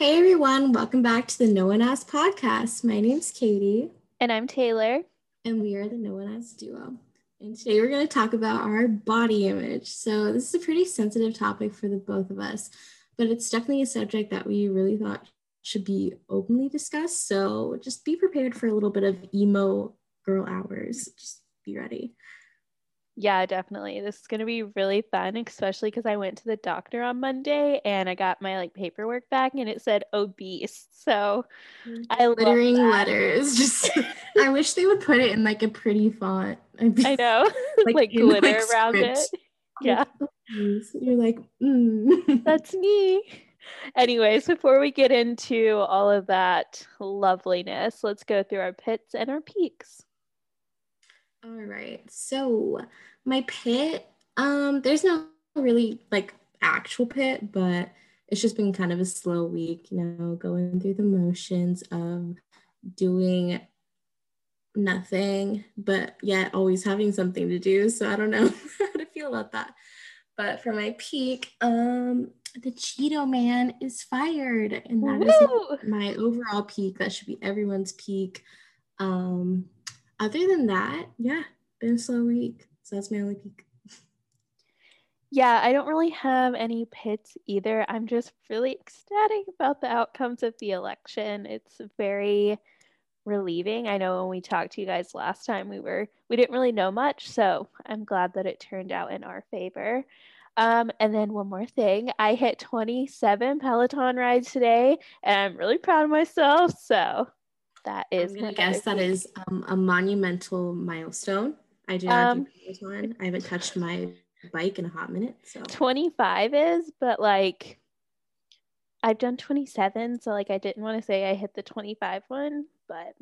Hey everyone, welcome back to the No One Asked podcast. My name's Katie. And I'm Taylor. And we are the No One Asked duo. And today we're going to talk about our body image. So, this is a pretty sensitive topic for the both of us, but it's definitely a subject that we really thought should be openly discussed. So, just be prepared for a little bit of emo girl hours. Just be ready. Yeah, definitely. This is going to be really fun, especially because I went to the doctor on Monday and I got my like paperwork back and it said obese. So I glittering letters. Just I wish they would put it in like a pretty font. I know, like, like glitter like, around script. it. Yeah, you're like, mm. that's me. Anyways, before we get into all of that loveliness, let's go through our pits and our peaks. All right. So my pit, um, there's no really like actual pit, but it's just been kind of a slow week, you know, going through the motions of doing nothing, but yet always having something to do. So I don't know how to feel about that. But for my peak, um, the Cheeto Man is fired, and that Woo! is my overall peak. That should be everyone's peak. Um, other than that, yeah, been a slow week. So that's my only peak. Yeah, I don't really have any pits either. I'm just really ecstatic about the outcomes of the election. It's very relieving. I know when we talked to you guys last time, we were we didn't really know much, so I'm glad that it turned out in our favor. Um, and then one more thing, I hit 27 Peloton rides today, and I'm really proud of myself. So that is. Gonna guess that is um, a monumental milestone. I do not um, do Peloton. I haven't touched my bike in a hot minute. So 25 is, but like I've done 27, so like I didn't want to say I hit the 25 one, but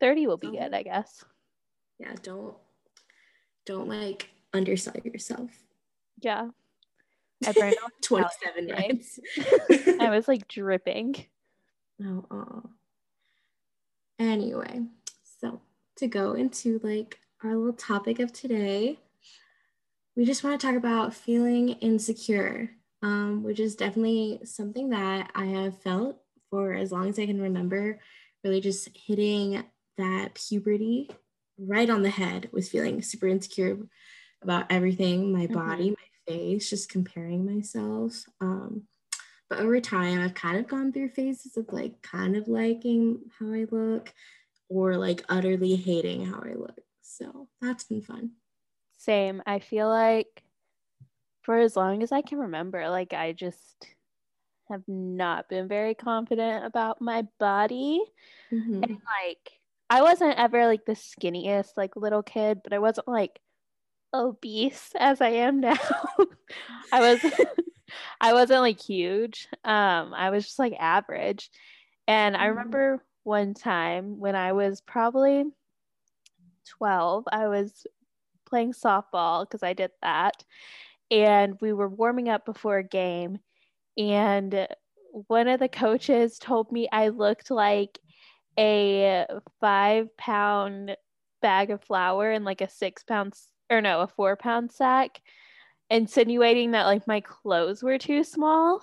30 will be good, I guess. Yeah, don't don't like undersell yourself. Yeah. I burned off 27 nights. I was like dripping. Oh, oh. Anyway, so to go into like our little topic of today, we just want to talk about feeling insecure, um, which is definitely something that I have felt for as long as I can remember, really just hitting that puberty right on the head with feeling super insecure about everything my mm-hmm. body, my face, just comparing myself. Um, but over time, I've kind of gone through phases of like kind of liking how I look or like utterly hating how I look. So that's been fun. Same. I feel like for as long as I can remember, like I just have not been very confident about my body. Mm-hmm. And like I wasn't ever like the skinniest like little kid, but I wasn't like obese as I am now. I was I wasn't like huge. Um I was just like average. And I mm-hmm. remember one time when I was probably 12, I was playing softball because I did that. And we were warming up before a game. And one of the coaches told me I looked like a five pound bag of flour and like a six pound or no, a four pound sack, insinuating that like my clothes were too small.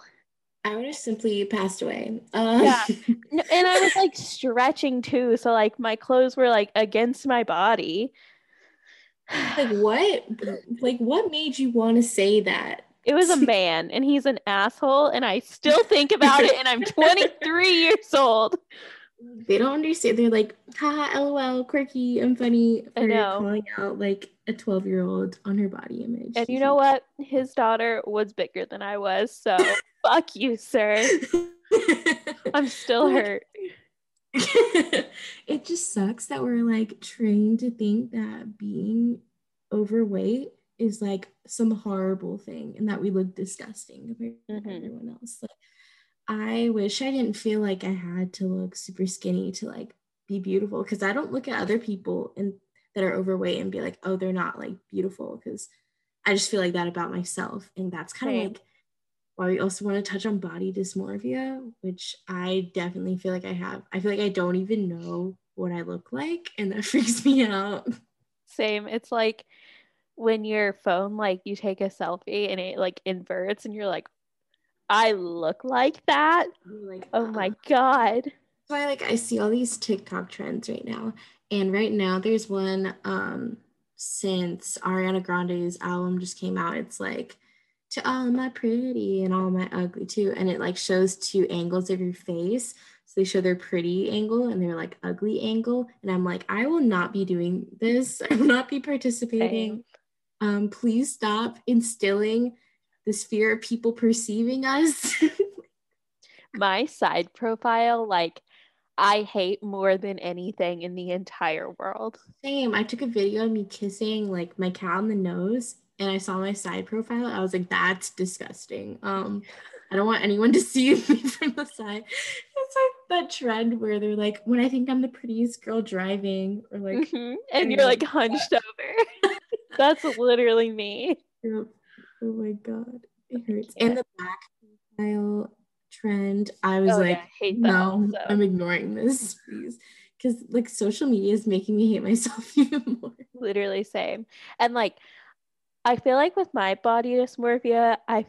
I would have simply passed away. Uh. Yeah. and I was like stretching too. So like my clothes were like against my body. Like what? Like what made you want to say that? It was a man and he's an asshole and I still think about it and I'm 23 years old. They don't understand. They're like, haha, lol, quirky and funny for calling out like a 12 year old on her body image. And you know what? His daughter was bigger than I was. So fuck you, sir. I'm still hurt. it just sucks that we're like trained to think that being overweight is like some horrible thing and that we look disgusting compared mm-hmm. to everyone else. Like, I wish I didn't feel like I had to look super skinny to like be beautiful because I don't look at other people and that are overweight and be like, oh, they're not like beautiful because I just feel like that about myself. And that's kind of like why we also want to touch on body dysmorphia, which I definitely feel like I have. I feel like I don't even know what I look like, and that freaks me out. Same. It's like when your phone, like you take a selfie and it like inverts, and you're like, I look like that. Like, oh my god. So I like I see all these TikTok trends right now. And right now there's one um since Ariana Grande's album just came out. It's like to all my pretty and all my ugly too. And it like shows two angles of your face. So they show their pretty angle and their like ugly angle. And I'm like, I will not be doing this. I will not be participating. Um, please stop instilling this fear of people perceiving us. my side profile, like I hate more than anything in the entire world. Same. I took a video of me kissing like my cat on the nose and I saw my side profile. I was like, that's disgusting. Um, I don't want anyone to see me from the side. It's like that trend where they're like, when I think I'm the prettiest girl driving, or like, mm-hmm. and you're like hunched over. that's literally me. Oh my god, it hurts. And the back profile trend, I was oh, like, yeah, I no, also. I'm ignoring this, please. Because like social media is making me hate myself even more. Literally same. And like I feel like with my body dysmorphia, I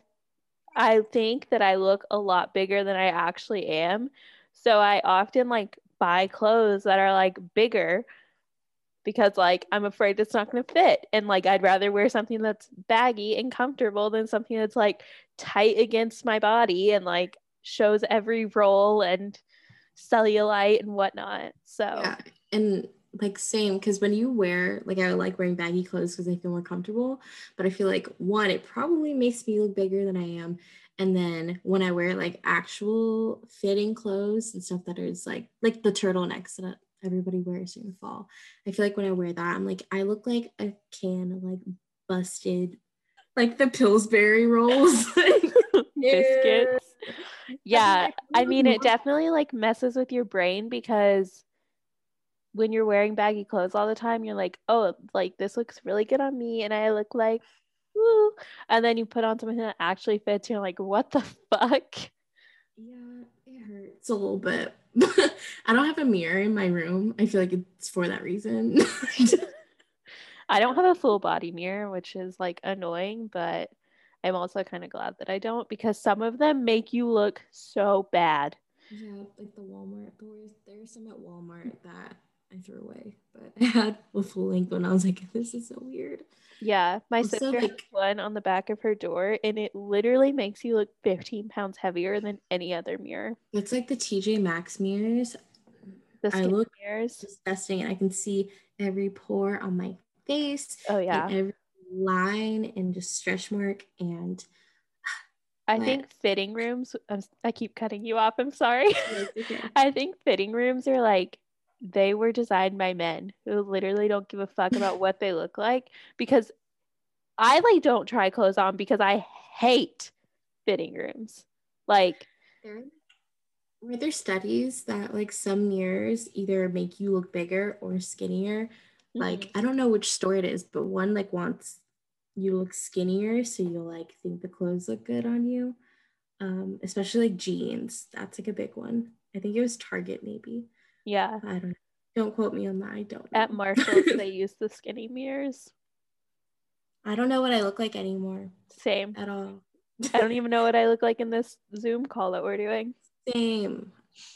I think that I look a lot bigger than I actually am. So I often like buy clothes that are like bigger because like I'm afraid it's not going to fit and like I'd rather wear something that's baggy and comfortable than something that's like tight against my body and like shows every roll and cellulite and whatnot. So yeah. And like same because when you wear like I like wearing baggy clothes because I feel more comfortable, but I feel like one, it probably makes me look bigger than I am. And then when I wear like actual fitting clothes and stuff that is like like the turtlenecks that everybody wears in the fall, I feel like when I wear that, I'm like I look like a can of like busted, like the Pillsbury rolls, biscuits. Yeah, I mean it definitely like messes with your brain because when you're wearing baggy clothes all the time, you're like, oh, like this looks really good on me, and I look like, woo. And then you put on something that actually fits, you're like, what the fuck? Yeah, it hurts a little bit. I don't have a mirror in my room. I feel like it's for that reason. I don't have a full body mirror, which is like annoying, but I'm also kind of glad that I don't because some of them make you look so bad. Yeah, like the Walmart. There's there's some at Walmart that I threw away, but I had a full length one. I was like, this is so weird. Yeah, my also, sister like, one on the back of her door, and it literally makes you look 15 pounds heavier than any other mirror. It's like the TJ Maxx mirrors. The I look mirrors. disgusting, and I can see every pore on my face. Oh yeah, every line and just stretch mark and. I think fitting rooms. I'm, i keep cutting you off. I'm sorry. Okay. I think fitting rooms are like they were designed by men who literally don't give a fuck about what they look like because I like don't try clothes on because I hate fitting rooms. Like there were there studies that like some mirrors either make you look bigger or skinnier. Mm-hmm. Like I don't know which store it is, but one like wants you look skinnier so you'll like think the clothes look good on you. Um, especially like jeans. That's like a big one. I think it was Target maybe. Yeah. I don't don't quote me on that. I don't. Know. At Marshalls, they use the skinny mirrors. I don't know what I look like anymore. Same. At all. I don't even know what I look like in this Zoom call that we're doing. Same.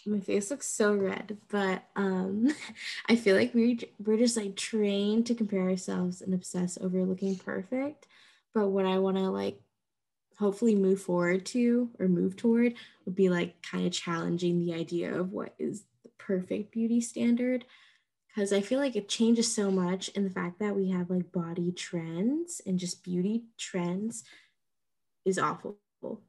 My face looks so red, but um, I feel like we're we're just like trained to compare ourselves and obsess over looking perfect. But what I want to like hopefully move forward to or move toward would be like kind of challenging the idea of what is perfect beauty standard because I feel like it changes so much in the fact that we have like body trends and just beauty trends is awful.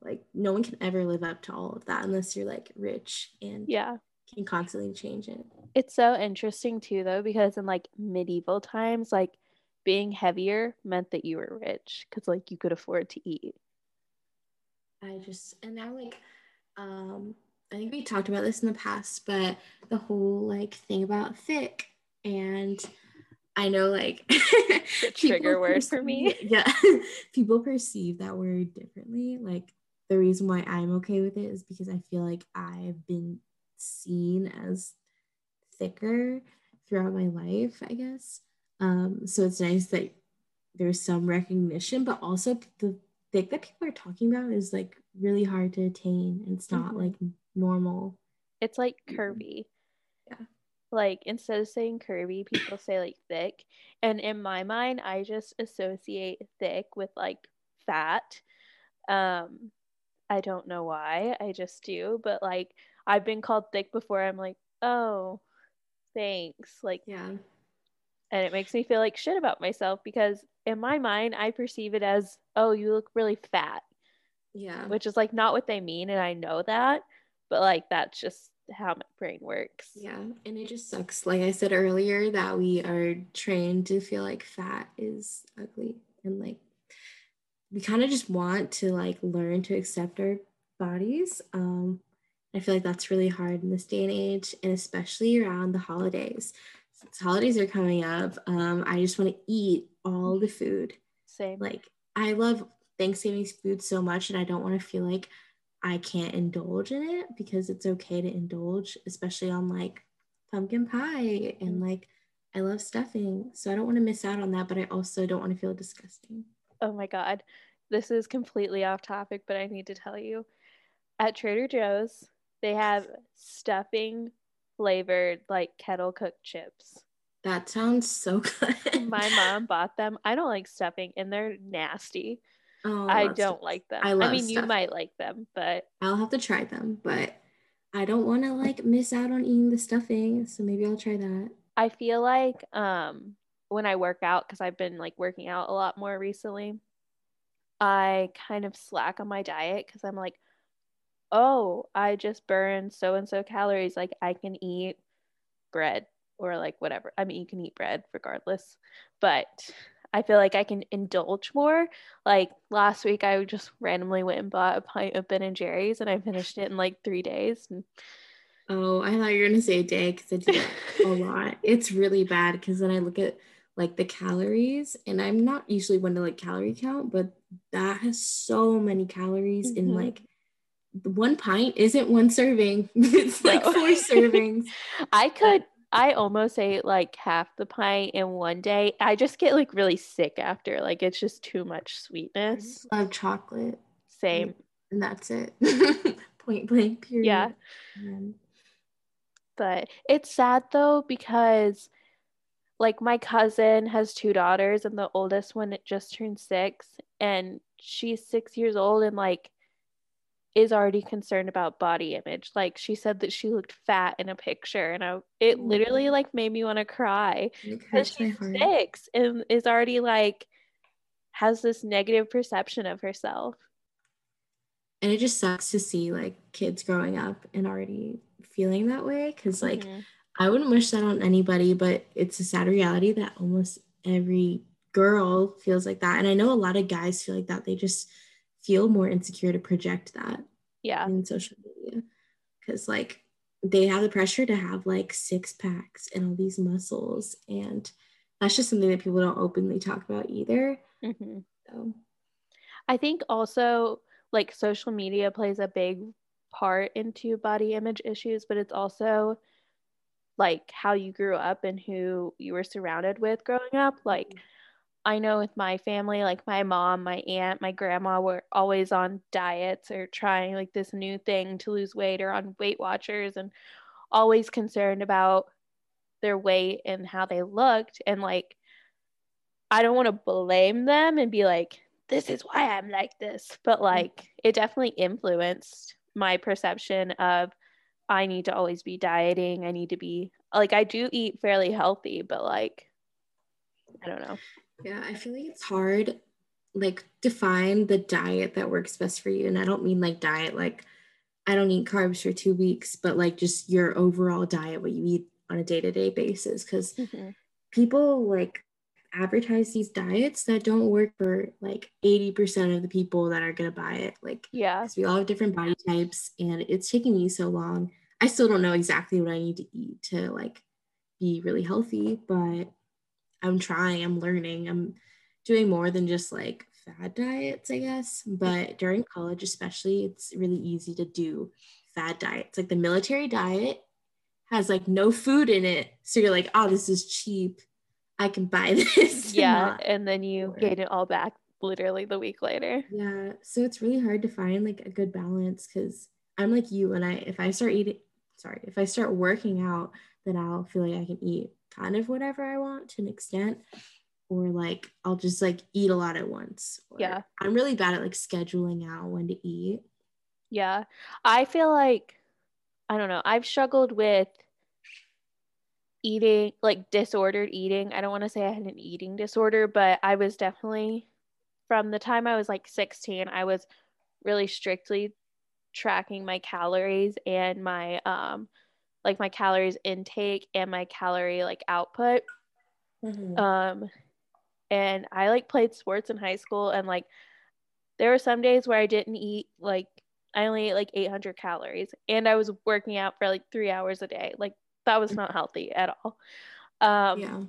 Like no one can ever live up to all of that unless you're like rich and yeah can constantly change it. It's so interesting too though because in like medieval times like being heavier meant that you were rich because like you could afford to eat. I just and now like um I think we talked about this in the past, but the whole like thing about thick and I know like the trigger word perceive, for me. Yeah. people perceive that word differently. Like the reason why I'm okay with it is because I feel like I've been seen as thicker throughout my life, I guess. Um, so it's nice that there's some recognition, but also the thick that people are talking about is like really hard to attain. It's not mm-hmm. like normal. It's like curvy. Yeah. Like instead of saying curvy, people say like thick. And in my mind, I just associate thick with like fat. Um I don't know why. I just do, but like I've been called thick before. I'm like, "Oh, thanks." Like Yeah. And it makes me feel like shit about myself because in my mind, I perceive it as, "Oh, you look really fat." Yeah. Which is like not what they mean and I know that, but like that's just how my brain works. Yeah. And it just sucks. Like I said earlier, that we are trained to feel like fat is ugly. And like we kind of just want to like learn to accept our bodies. Um, I feel like that's really hard in this day and age, and especially around the holidays. Since holidays are coming up, um, I just want to eat all the food. Same. Like I love Thanksgiving food so much, and I don't want to feel like I can't indulge in it because it's okay to indulge, especially on like pumpkin pie and mm-hmm. like I love stuffing. So I don't want to miss out on that, but I also don't want to feel disgusting. Oh my God. This is completely off topic, but I need to tell you. At Trader Joe's, they have stuffing flavored like kettle cooked chips. That sounds so good. My mom bought them. I don't like stuffing and they're nasty. Oh, I don't stuff. like them. I, I mean, stuff. you might like them, but I'll have to try them. But I don't want to like miss out on eating the stuffing, so maybe I'll try that. I feel like um when I work out because I've been like working out a lot more recently, I kind of slack on my diet because I'm like, oh, I just burned so and so calories. Like I can eat bread or like whatever. I mean, you can eat bread regardless, but I feel like I can indulge more. Like last week, I just randomly went and bought a pint of Ben and Jerry's, and I finished it in like three days. And... Oh, I thought you were gonna say a day because I do that a lot. It's really bad because then I look at like the calories, and I'm not usually one to like calorie count, but that has so many calories mm-hmm. in like one pint isn't one serving. it's like no. four servings. I could I almost ate like half the pint in one day. I just get like really sick after. Like it's just too much sweetness. I love chocolate. Same. And that's it. Point blank period. Yeah. But it's sad though because like my cousin has two daughters and the oldest one just turned six and she's six years old and like is already concerned about body image. Like she said that she looked fat in a picture, and I, it literally like made me want to cry because she's six and is already like has this negative perception of herself. And it just sucks to see like kids growing up and already feeling that way because like mm-hmm. I wouldn't wish that on anybody, but it's a sad reality that almost every girl feels like that. And I know a lot of guys feel like that. They just feel more insecure to project that yeah. in social media. Because like they have the pressure to have like six packs and all these muscles and that's just something that people don't openly talk about either. Mm-hmm. so. I think also like social media plays a big part into body image issues but it's also like how you grew up and who you were surrounded with growing up. Like mm-hmm I know with my family, like my mom, my aunt, my grandma were always on diets or trying like this new thing to lose weight or on Weight Watchers and always concerned about their weight and how they looked. And like, I don't want to blame them and be like, this is why I'm like this. But mm. like, it definitely influenced my perception of I need to always be dieting. I need to be like, I do eat fairly healthy, but like, I don't know. Yeah, I feel like it's hard like define the diet that works best for you. And I don't mean like diet like I don't eat carbs for two weeks, but like just your overall diet, what you eat on a day-to-day basis. because mm-hmm. people like advertise these diets that don't work for like 80% of the people that are gonna buy it. Like yeah, we all have different body types and it's taking me so long. I still don't know exactly what I need to eat to like be really healthy, but I'm trying, I'm learning, I'm doing more than just like fad diets, I guess. But during college, especially, it's really easy to do fad diets. Like the military diet has like no food in it. So you're like, oh, this is cheap. I can buy this. Yeah. and then you gain it all back literally the week later. Yeah. So it's really hard to find like a good balance because I'm like you and I if I start eating sorry, if I start working out, then I'll feel like I can eat kind of whatever I want to an extent. Or like I'll just like eat a lot at once. Or yeah. I'm really bad at like scheduling out when to eat. Yeah. I feel like I don't know. I've struggled with eating like disordered eating. I don't want to say I had an eating disorder, but I was definitely from the time I was like 16, I was really strictly tracking my calories and my um like my calories intake and my calorie like output. Mm-hmm. Um and I like played sports in high school and like there were some days where I didn't eat like I only ate like 800 calories and I was working out for like 3 hours a day. Like that was not healthy at all. Um, yeah.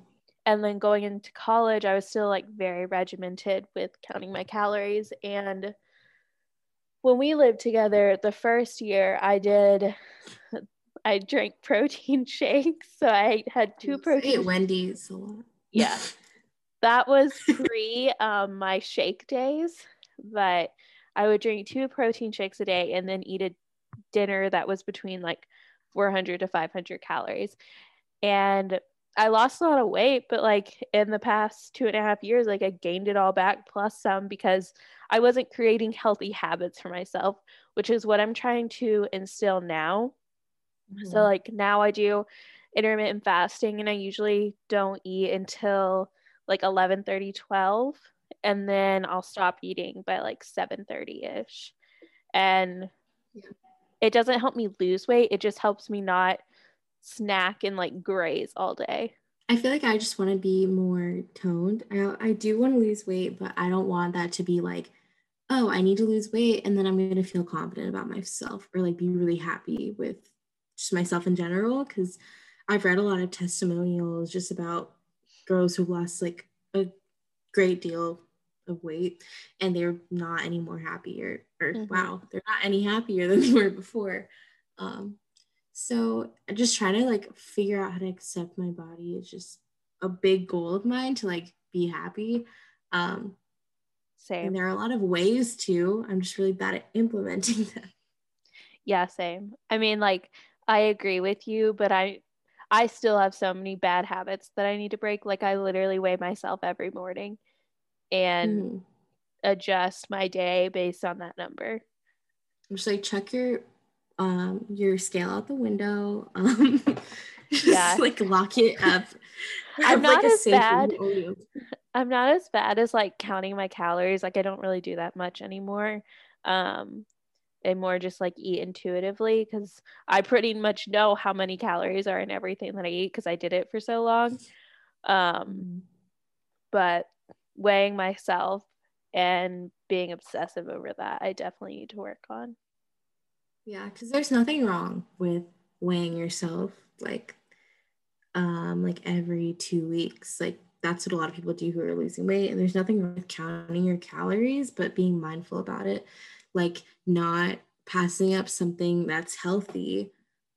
And then going into college, I was still like very regimented with counting my calories. And when we lived together, the first year I did, I drank protein shakes. So I had two protein. Ate Wendy's a lot. Yeah. that was pre um, my shake days, but I would drink two protein shakes a day and then eat a dinner that was between like 400 to 500 calories. And I lost a lot of weight, but like in the past two and a half years, like I gained it all back plus some because I wasn't creating healthy habits for myself, which is what I'm trying to instill now. Mm-hmm. So, like now I do intermittent fasting and I usually don't eat until like 11 30, 12. And then I'll stop eating by like 7 30 ish. And yeah it doesn't help me lose weight. It just helps me not snack and like graze all day. I feel like I just want to be more toned. I, I do want to lose weight, but I don't want that to be like, oh, I need to lose weight and then I'm going to feel confident about myself or like be really happy with just myself in general. Cause I've read a lot of testimonials just about girls who've lost like a great deal of weight and they're not any more happier or mm-hmm. wow they're not any happier than they were before. Um so I just trying to like figure out how to accept my body is just a big goal of mine to like be happy. Um same. and there are a lot of ways to. I'm just really bad at implementing them. Yeah same. I mean like i agree with you but i i still have so many bad habits that i need to break like i literally weigh myself every morning and mm-hmm. adjust my day based on that number. I'm Just like check your um your scale out the window. Um just yeah. like lock it up. I'm not like as bad. I'm not as bad as like counting my calories. Like I don't really do that much anymore. Um and more just like eat intuitively because I pretty much know how many calories are in everything that I eat because I did it for so long. Um, but weighing myself and being obsessive over that, I definitely need to work on. Yeah, because there's nothing wrong with weighing yourself like um like every two weeks. Like that's what a lot of people do who are losing weight. And there's nothing wrong with counting your calories, but being mindful about it. Like not passing up something that's healthy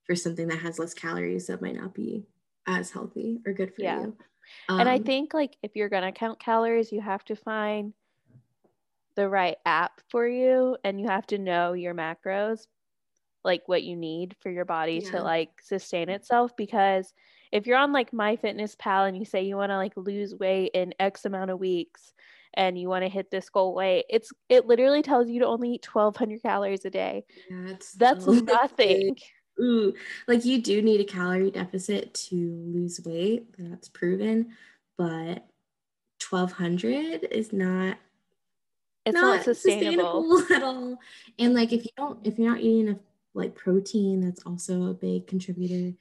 for something that has less calories that might not be as healthy or good for yeah. you. Um, and I um, think like if you're gonna count calories, you have to find the right app for you and you have to know your macros, like what you need for your body yeah. to like sustain itself. Because if you're on like MyFitnessPal and you say you want to like lose weight in X amount of weeks and you want to hit this goal weight, it's it literally tells you to only eat 1200 calories a day. Yeah, that's so nothing. Ooh, like you do need a calorie deficit to lose weight. That's proven, but 1200 is not it's not, not sustainable. sustainable. at all. And like if you don't if you're not eating enough like protein, that's also a big contributor.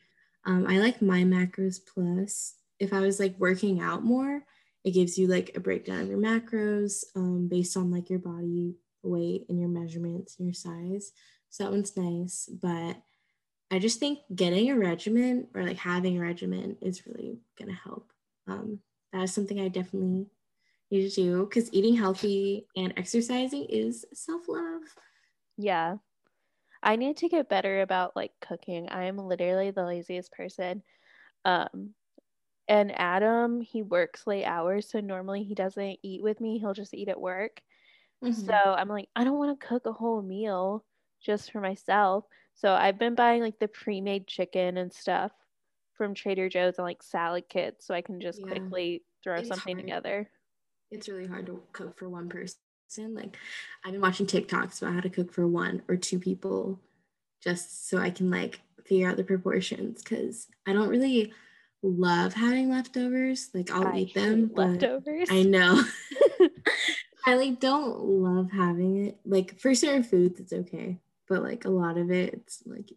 Um, I like my macros plus. If I was like working out more, it gives you like a breakdown of your macros um, based on like your body weight and your measurements and your size. So that one's nice. But I just think getting a regimen or like having a regimen is really going to help. Um, that is something I definitely need to do because eating healthy and exercising is self love. Yeah. I need to get better about like cooking. I am literally the laziest person. Um, And Adam, he works late hours, so normally he doesn't eat with me. He'll just eat at work. Mm-hmm. So I'm like, I don't want to cook a whole meal just for myself. So I've been buying like the pre-made chicken and stuff from Trader Joe's and like salad kits so I can just yeah. quickly throw it's something hard. together. It's really hard to cook for one person. Like I've been watching TikToks about how to cook for one or two people just so I can like figure out the proportions because I don't really love having leftovers. Like I'll I eat them. leftovers. I know. I like don't love having it. Like for certain foods, it's okay but like a lot of it it's like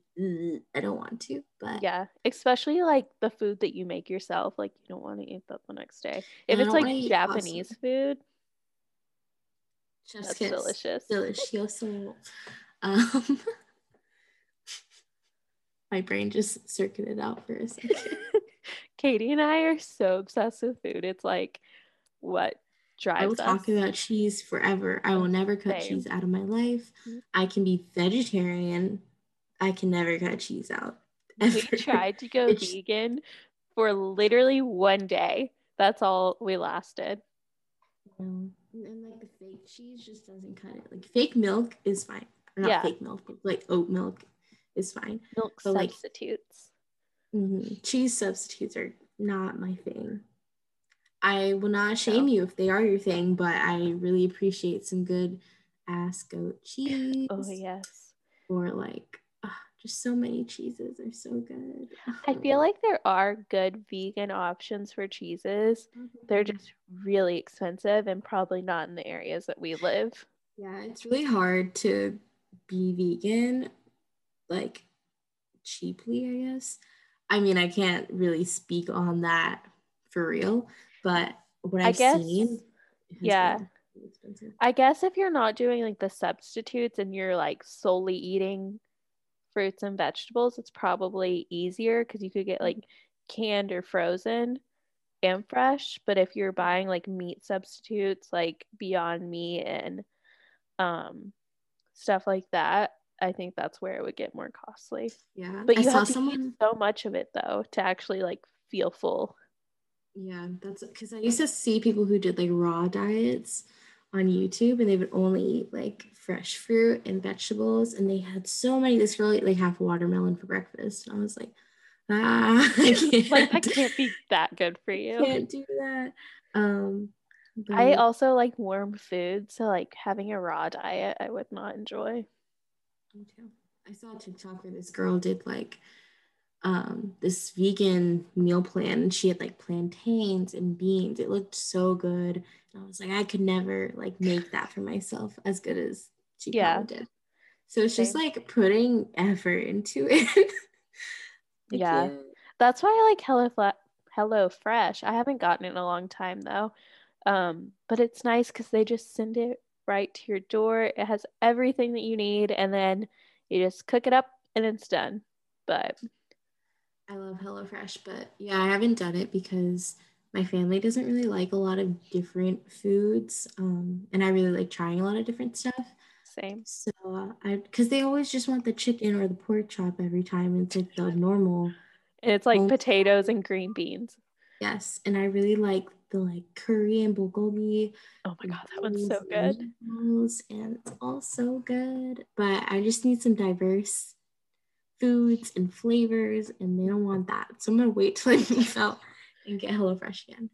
i don't want to but yeah especially like the food that you make yourself like you don't want to eat that the next day if it's like japanese food Just that's delicious delicious um my brain just circuited out for a second katie and i are so obsessed with food it's like what drives I will us. talk about cheese forever. I will never cut Same. cheese out of my life. Mm-hmm. I can be vegetarian. I can never cut cheese out. Ever. We tried to go it's, vegan for literally one day. That's all we lasted. and like the fake cheese just doesn't cut it. Like fake milk is fine. Or not yeah. fake milk, but like oat milk is fine. Milk but substitutes. Like, mm-hmm, cheese substitutes are not my thing. I will not shame you if they are your thing, but I really appreciate some good ass goat cheese. Oh yes. Or like just so many cheeses are so good. I feel like there are good vegan options for cheeses. Mm-hmm. They're just really expensive and probably not in the areas that we live. Yeah, it's really hard to be vegan like cheaply, I guess. I mean, I can't really speak on that for real but what I've guess, seen, yeah. I guess if you're not doing like the substitutes and you're like solely eating fruits and vegetables, it's probably easier because you could get like canned or frozen and fresh. But if you're buying like meat substitutes like Beyond Meat and um stuff like that, I think that's where it would get more costly. Yeah. But you I have to someone... eat so much of it though to actually like feel full. Yeah, that's because I used to see people who did like raw diets on YouTube and they would only eat like fresh fruit and vegetables. And they had so many. This girl ate like half a watermelon for breakfast. And I was like, ah, I can't. like that can't be that good for you. I Can't do that. Um, but... I also like warm food. So like having a raw diet, I would not enjoy. Me too. I saw a TikTok where this girl did like um, this vegan meal plan and she had like plantains and beans. It looked so good. And I was like, I could never like make that for myself as good as she yeah. did. So it's Same. just like putting effort into it. yeah. That's why I like Hello Fla- Hello Fresh. I haven't gotten it in a long time though. Um, but it's nice because they just send it right to your door. It has everything that you need, and then you just cook it up and it's done. But I love HelloFresh, but yeah, I haven't done it because my family doesn't really like a lot of different foods. Um, and I really like trying a lot of different stuff. Same. So uh, I, because they always just want the chicken or the pork chop every time. It's like the normal. It's like potatoes and green beans. Yes, and I really like the like curry and bulgogi. Oh my god, that one's so good. And it's all so good, but I just need some diverse foods and flavors, and they don't want that. So I'm gonna wait till I move out and get HelloFresh again.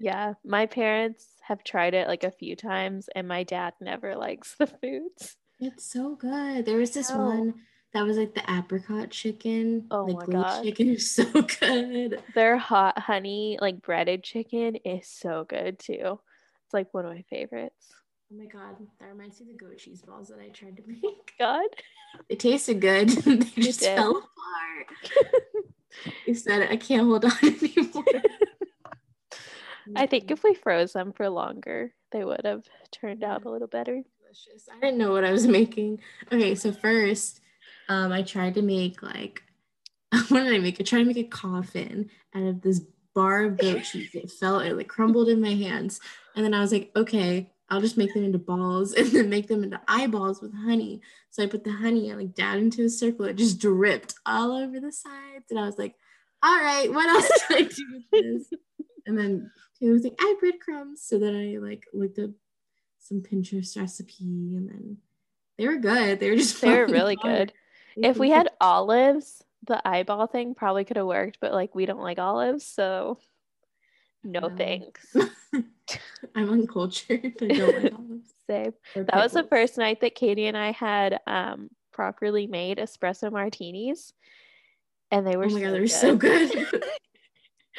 Yeah, my parents have tried it like a few times, and my dad never likes the foods. It's so good. There was this oh. one that was like the apricot chicken. Oh like my god, chicken is so good. Their hot honey like breaded chicken is so good too. It's like one of my favorites. Oh my god, that reminds me of the goat cheese balls that I tried to make. God. they tasted good. they just fell apart. you said I can't hold on anymore. I think if we froze them for longer, they would have turned out a little better. Delicious. I didn't know what I was making. Okay, so first, um, I tried to make like what did I make? I tried to make a coffin out of this bar of goat cheese. It fell, it like crumbled in my hands. And then I was like, okay, I'll just make them into balls and then make them into eyeballs with honey. So I put the honey like down into a circle. It just dripped all over the sides. And I was like, all right, what else do I do with this? And then Taylor was like, I breadcrumbs. So then I like looked up some Pinterest recipe and then they were good. They were just they were really good. If we had olives, the eyeball thing probably could have worked, but like we don't like olives, so no, thanks. I'm uncultured. I don't like olives. Same. That was the first night that Katie and I had um, properly made espresso martinis, and they were. Oh my so god, they were so good.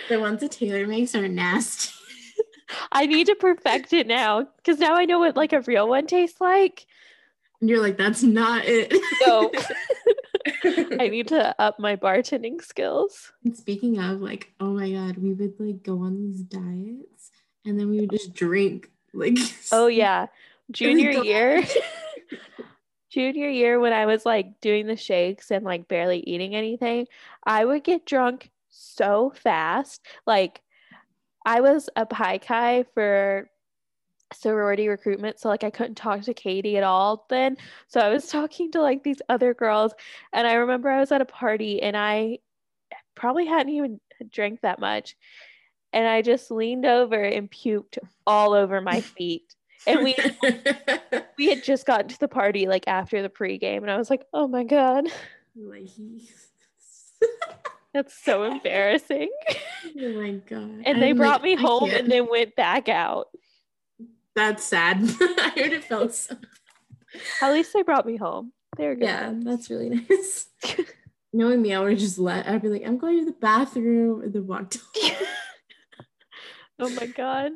the ones that Taylor makes are nasty. I need to perfect it now because now I know what like a real one tastes like. And you're like, that's not it. No. I need to up my bartending skills. And speaking of, like, oh my god, we would like go on these diets and then we would just drink. Like, oh yeah, junior year. junior year, when I was like doing the shakes and like barely eating anything, I would get drunk so fast. Like, I was a Pi Chi for sorority recruitment so like I couldn't talk to Katie at all then. So I was talking to like these other girls and I remember I was at a party and I probably hadn't even drank that much and I just leaned over and puked all over my feet. And we we had just gotten to the party like after the pregame and I was like oh my god. That's so embarrassing. Oh my god. And they I'm brought like, me home and then went back out that's sad. I heard it felt so. At least they brought me home. They're good. Yeah, that's really nice. Knowing me, I would just let. I'd be like, I'm going to the bathroom, and then walk to oh my god!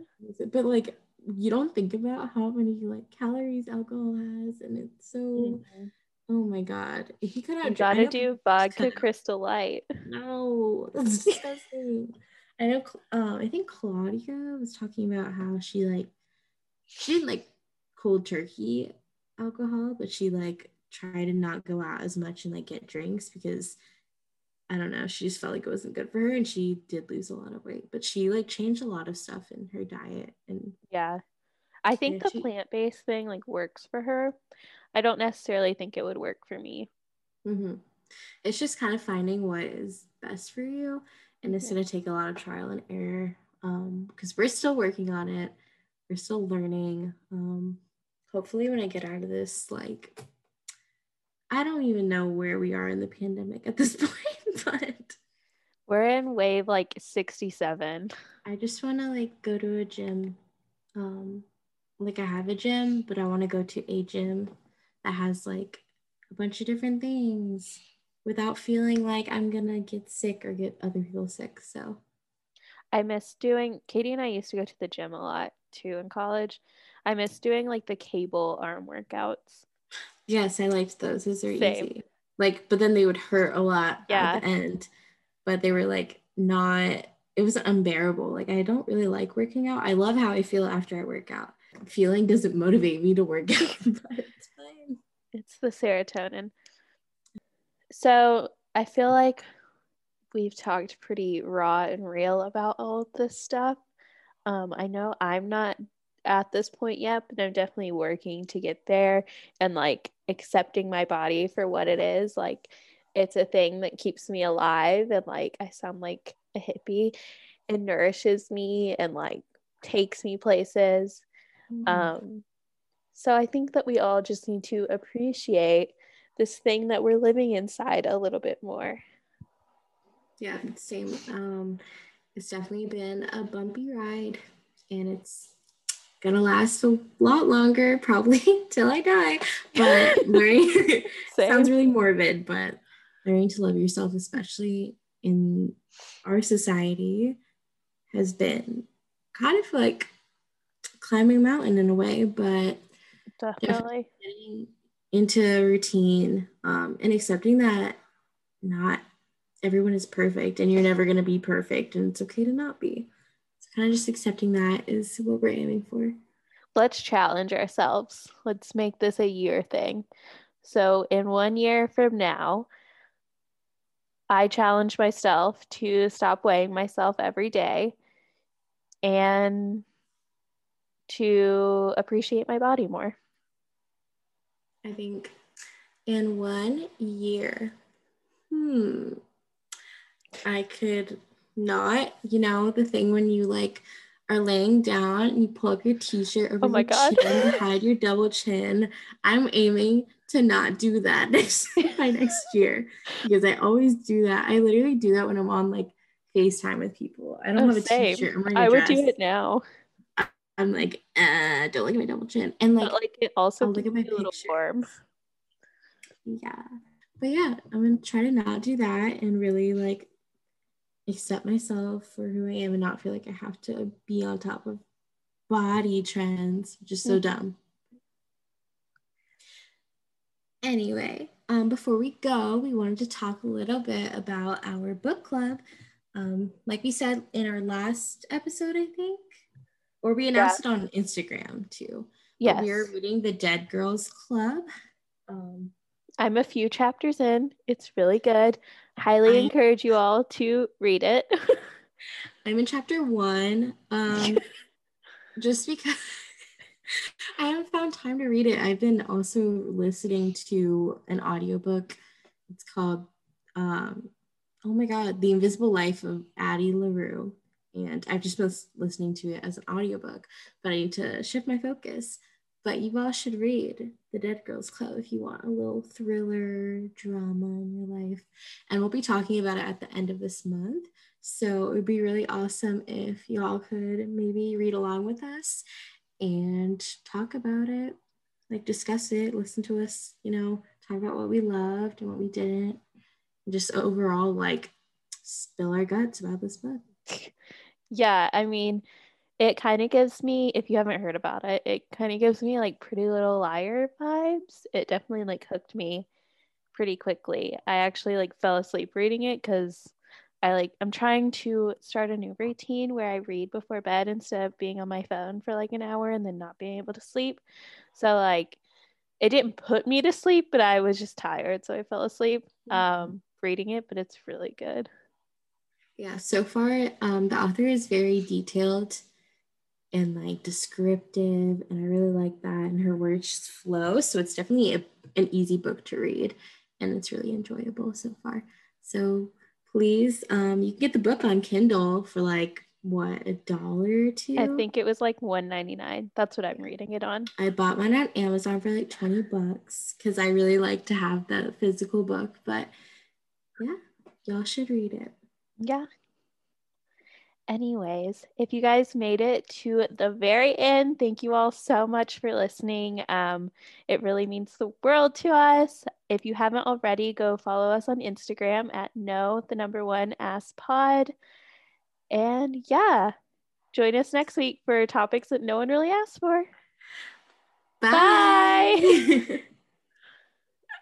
But like, you don't think about how many like calories alcohol has, and it's so. Mm-hmm. Oh my god! He could have, gotta do vodka Crystal Light. No, that's disgusting. I know. Uh, I think Claudia was talking about how she like she didn't like cold turkey alcohol, but she like tried to not go out as much and like get drinks because I don't know, she just felt like it wasn't good for her and she did lose a lot of weight. But she like changed a lot of stuff in her diet and yeah. I think the she, plant-based thing like works for her. I don't necessarily think it would work for me. Mm-hmm. It's just kind of finding what is best for you, and it's going to take a lot of trial and error because um, we're still working on it we're still learning. Um, hopefully, when I get out of this, like, I don't even know where we are in the pandemic at this point, but we're in wave like 67. I just want to like go to a gym. Um, like, I have a gym, but I want to go to a gym that has like a bunch of different things without feeling like I'm gonna get sick or get other people sick. So I miss doing Katie and I used to go to the gym a lot too in college. I miss doing like the cable arm workouts. Yes, I liked those. Those are Same. easy. Like, but then they would hurt a lot yeah. at the end. But they were like not it was unbearable. Like I don't really like working out. I love how I feel after I work out. Feeling doesn't motivate me to work out, but it's fine. It's the serotonin. So I feel like we've talked pretty raw and real about all this stuff. Um, I know I'm not at this point yet, but I'm definitely working to get there and like accepting my body for what it is. Like it's a thing that keeps me alive and like I sound like a hippie. It nourishes me and like takes me places. Mm-hmm. Um, so I think that we all just need to appreciate this thing that we're living inside a little bit more. Yeah, same. Um, it's definitely been a bumpy ride and it's gonna last a lot longer, probably till I die. But learning sounds really morbid, but learning to love yourself, especially in our society, has been kind of like climbing a mountain in a way, but definitely, definitely getting into a routine um, and accepting that not everyone is perfect and you're never going to be perfect and it's okay to not be. So kind of just accepting that is what we're aiming for. Let's challenge ourselves. Let's make this a year thing. So in one year from now i challenge myself to stop weighing myself every day and to appreciate my body more. I think in one year hmm I could not, you know, the thing when you like are laying down and you pull up your t-shirt over oh my your God. chin to hide your double chin. I'm aiming to not do that next by next year because I always do that. I literally do that when I'm on like FaceTime with people. I don't Oh, have a same. t-shirt. I'm wearing I would do it now. I'm like, uh, don't look at my double chin. And like, but like it also I'll look at my a little form. yeah. But yeah, I'm gonna try to not do that and really like accept myself for who I am and not feel like I have to be on top of body trends, which is so Mhm. dumb. Anyway, um, before we go, we wanted to talk a little bit about our book club. Um, like we said in our last episode, I think, or we announced it on Instagram too. Yes. we are reading the Dead Girls Club. Um, I'm a few chapters in. It's really good. Highly I- encourage you all to read it. I'm in chapter one. Um, just because I haven't found time to read it. I've been also listening to an audiobook. It's called um, oh my god, The Invisible Life of Addie LaRue. And I've just been listening to it as an audiobook, but I need to shift my focus. But you all should read The Dead Girls Club if you want a little thriller drama in your life. And we'll be talking about it at the end of this month. So it would be really awesome if y'all could maybe read along with us and talk about it, like discuss it, listen to us, you know, talk about what we loved and what we didn't, just overall like spill our guts about this book. yeah, I mean, it kind of gives me, if you haven't heard about it, it kind of gives me like Pretty Little Liar vibes. It definitely like hooked me pretty quickly. I actually like fell asleep reading it because I like I'm trying to start a new routine where I read before bed instead of being on my phone for like an hour and then not being able to sleep. So like it didn't put me to sleep, but I was just tired, so I fell asleep um reading it, but it's really good. Yeah, so far um, the author is very detailed and like descriptive, and I really like that. And her words just flow, so it's definitely a, an easy book to read, and it's really enjoyable so far. So please, um, you can get the book on Kindle for like what a dollar or two. I think it was like 199. That's what I'm reading it on. I bought mine on Amazon for like 20 bucks because I really like to have the physical book. But yeah, y'all should read it. Yeah. Anyways, if you guys made it to the very end, thank you all so much for listening. Um, it really means the world to us. If you haven't already, go follow us on Instagram at no the number one ass pod. And yeah, join us next week for topics that no one really asked for. Bye. Bye.